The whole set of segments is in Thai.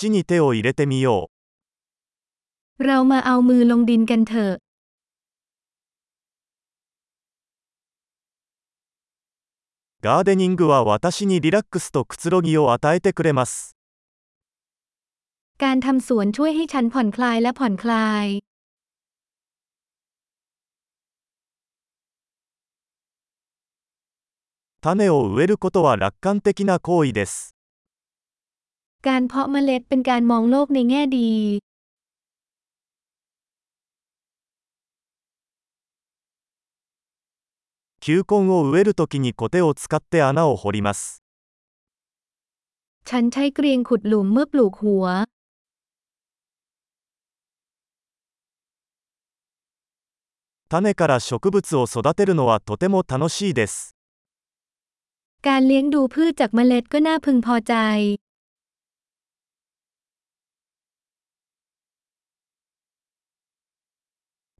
土に手を入れてみよ เรามาเอามือลงดินกันเถอะ う。ガーデニングは私にリラックスとくつろぎを与えてくれます。 การทำสวนช่วยให้ฉันผ่อนคลายและผ่อนคลาย 種を植えることは楽観的な行為です。 การเพาะเมล็ดเป็นการมองโลกในแง่ดี 球根を植えるときにコテを使って穴を掘ります。 ฉันใช้เกรียงขุดหลุมเมื่อปลูกหัว 種から植物を育てるのはとても楽しいです。 การเลี้ยงดูพืชจากเมล็ดก็น่าพึงพอใจ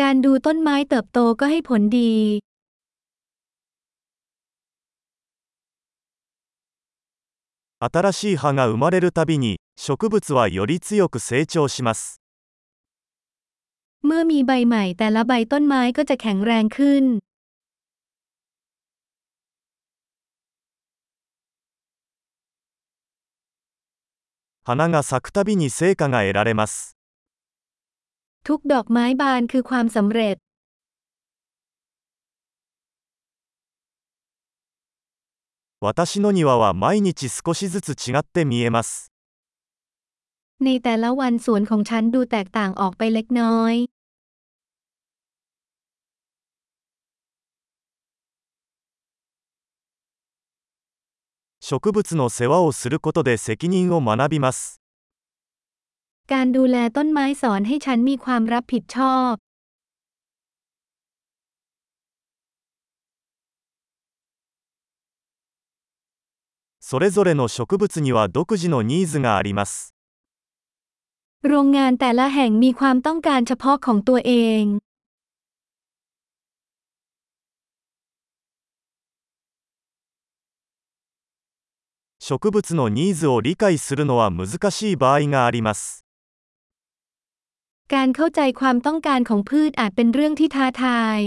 การดูต้นไม้เติบโตก็ให้ผลดี 新しい葉が生まれるたびに、植物はより強く成長します。 เมื่อมีใบใหม่แต่ละใบต้นไม้ก็จะแข็งแรงขึ้น 花が咲くたびに成果が得られます。 ทุกดอกไม้บานคือความสำเร็จ 私の庭は毎日少しずつ違って見えます。 ในแต่ละวันสวนของฉันดูแตกต่างออกไปเล็กน้อย 植物の世話をすることで責任を学びます。 การดูแลต้นไม้สอนให้ฉันมีความรับผิดชอบ それぞれの植物には独自のニーズがあります。 โรงงานแต่ละแห่งมีความต้องการเฉพาะของตัวเอง 植物のニーズを理解するのは難しい場合があります。 การเข้าใจความต้องการของพืชอาจเป็นเรื่องที่ท้าทาย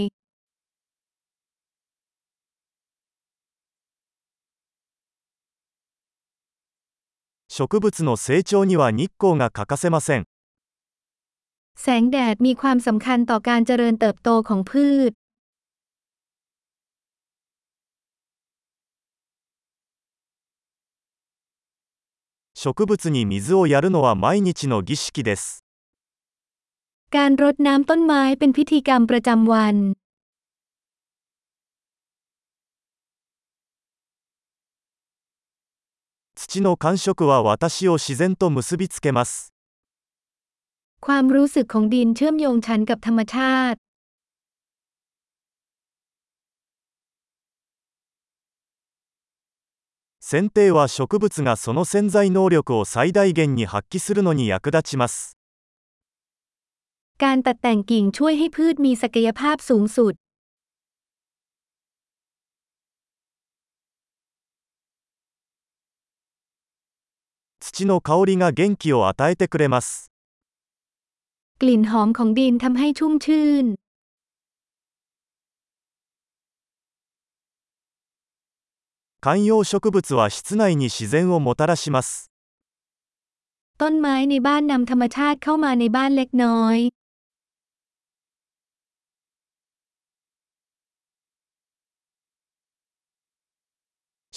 植物の成長には日光が欠かせません。 แสงแดดมีความสำคัญต่อการเจริญเติบโตของพืช 植物に水をやるのは毎日の儀式です。 การรดน้ำต้นไม้เป็นพิธีกรรมประจำวัน 土の感触は私を自然と結びつけます。 ความรู้สึกของดินเชื่อมโยงฉันกับธรรมชาติ 剪定は植物がその潜在能力を最大限に発揮するのに役立ちます。 การตัดแต่งกิ่งช่วยให้พืชมีศักยภาพสูงสุด 土の香りが元気を与えてくれます。 กลิ่นหอมของดินทำให้ชุ่มชื่น 観葉植物は室内に自然をもたらします。 ต้นไม้ในบ้านนำธรรมชาติเข้ามาในบ้านเล็กน้อย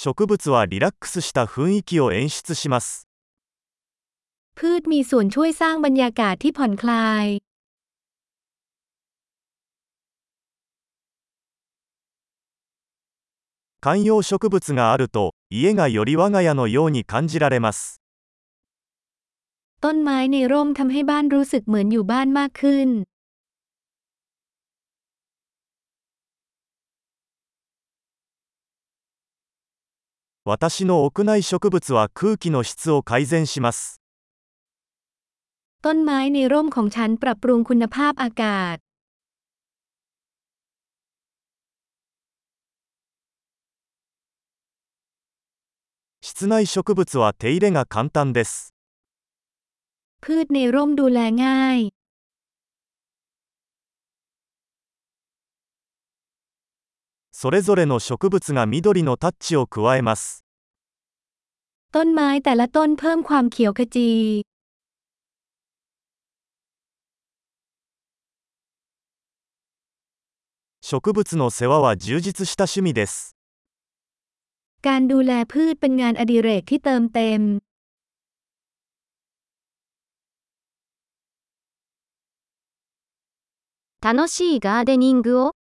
植物はリラックスした雰囲気を演出します。พืชมีส่วนช่วยสร้างบรรยากาศที่ผ่อนคลาย観葉植物があると家がより我が家のように感じられます。ต้นไม้ในร่มทำให้บ้านรู้สึกเหมือนอยู่บ้านมากขึ้น 私の屋内植物は空気の質を改善します。 ต้นไม้ในร่มของฉันปรับปรุงคุณภาพอากาศ 室内植物は手入れが簡単です。 พืชในร่มดูแลง่าย それぞれの植物が緑のタッチを加えます。 ต้นไม้แต่ละต้นเพิ่มความเขียวขจี 植物の世話は充実した趣味です。 การดูแลพืชเป็นงานอดิเรกที่เติมเต็ม 楽しいガーデニングを